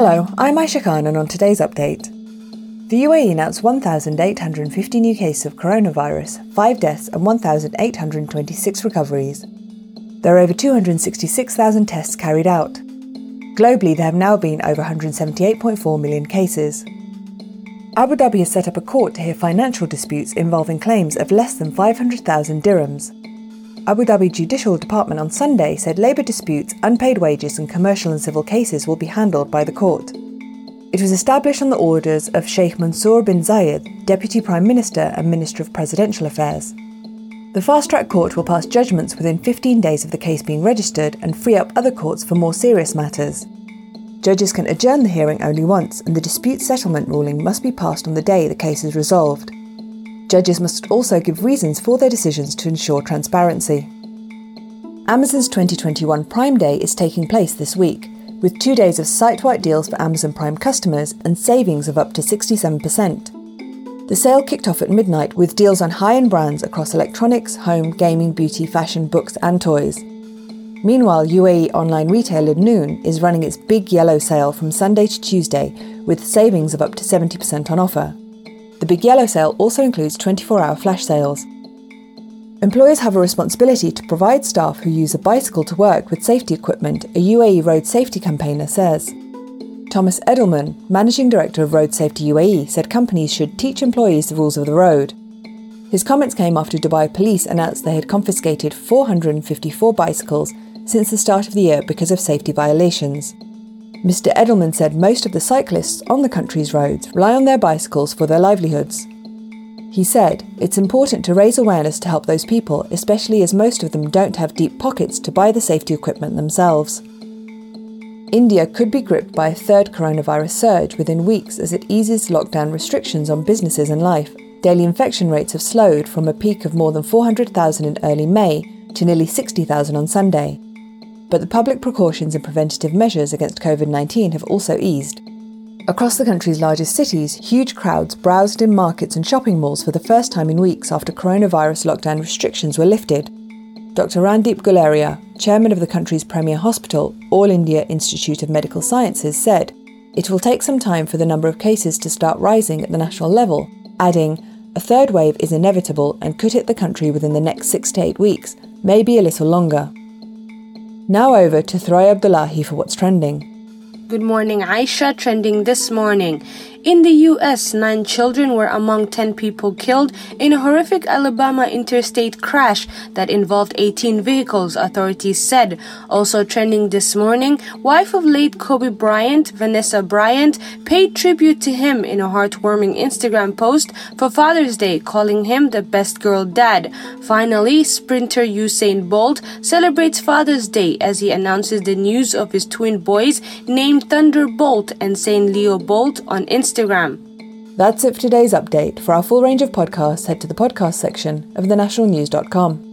Hello, I'm Aisha Khan, and on today's update, the UAE announced 1,850 new cases of coronavirus, 5 deaths, and 1,826 recoveries. There are over 266,000 tests carried out. Globally, there have now been over 178.4 million cases. Abu Dhabi has set up a court to hear financial disputes involving claims of less than 500,000 dirhams. Abu Dhabi Judicial Department on Sunday said labour disputes, unpaid wages, and commercial and civil cases will be handled by the court. It was established on the orders of Sheikh Mansour bin Zayed, Deputy Prime Minister and Minister of Presidential Affairs. The fast track court will pass judgments within 15 days of the case being registered and free up other courts for more serious matters. Judges can adjourn the hearing only once, and the dispute settlement ruling must be passed on the day the case is resolved. Judges must also give reasons for their decisions to ensure transparency. Amazon's 2021 Prime Day is taking place this week, with two days of site wide deals for Amazon Prime customers and savings of up to 67%. The sale kicked off at midnight with deals on high end brands across electronics, home, gaming, beauty, fashion, books, and toys. Meanwhile, UAE online retailer Noon is running its big yellow sale from Sunday to Tuesday with savings of up to 70% on offer. The Big Yellow sale also includes 24 hour flash sales. Employers have a responsibility to provide staff who use a bicycle to work with safety equipment, a UAE road safety campaigner says. Thomas Edelmann, Managing Director of Road Safety UAE, said companies should teach employees the rules of the road. His comments came after Dubai police announced they had confiscated 454 bicycles since the start of the year because of safety violations. Mr. Edelmann said most of the cyclists on the country's roads rely on their bicycles for their livelihoods. He said, It's important to raise awareness to help those people, especially as most of them don't have deep pockets to buy the safety equipment themselves. India could be gripped by a third coronavirus surge within weeks as it eases lockdown restrictions on businesses and life. Daily infection rates have slowed from a peak of more than 400,000 in early May to nearly 60,000 on Sunday but the public precautions and preventative measures against COVID 19 have also eased. Across the country's largest cities, huge crowds browsed in markets and shopping malls for the first time in weeks after coronavirus lockdown restrictions were lifted. Dr. Randeep Guleria, chairman of the country's premier hospital, All India Institute of Medical Sciences, said, It will take some time for the number of cases to start rising at the national level, adding, A third wave is inevitable and could hit the country within the next six to eight weeks, maybe a little longer. Now over to Throy Abdullahi for what's trending. Good morning, Aisha. Trending this morning. In the U.S., nine children were among 10 people killed in a horrific Alabama interstate crash that involved 18 vehicles, authorities said. Also trending this morning, wife of late Kobe Bryant, Vanessa Bryant, paid tribute to him in a heartwarming Instagram post for Father's Day, calling him the best girl dad. Finally, sprinter Usain Bolt celebrates Father's Day as he announces the news of his twin boys named Thunderbolt and Saint Leo Bolt on Instagram. Instagram. That's it for today's update. For our full range of podcasts, head to the podcast section of thenationalnews.com.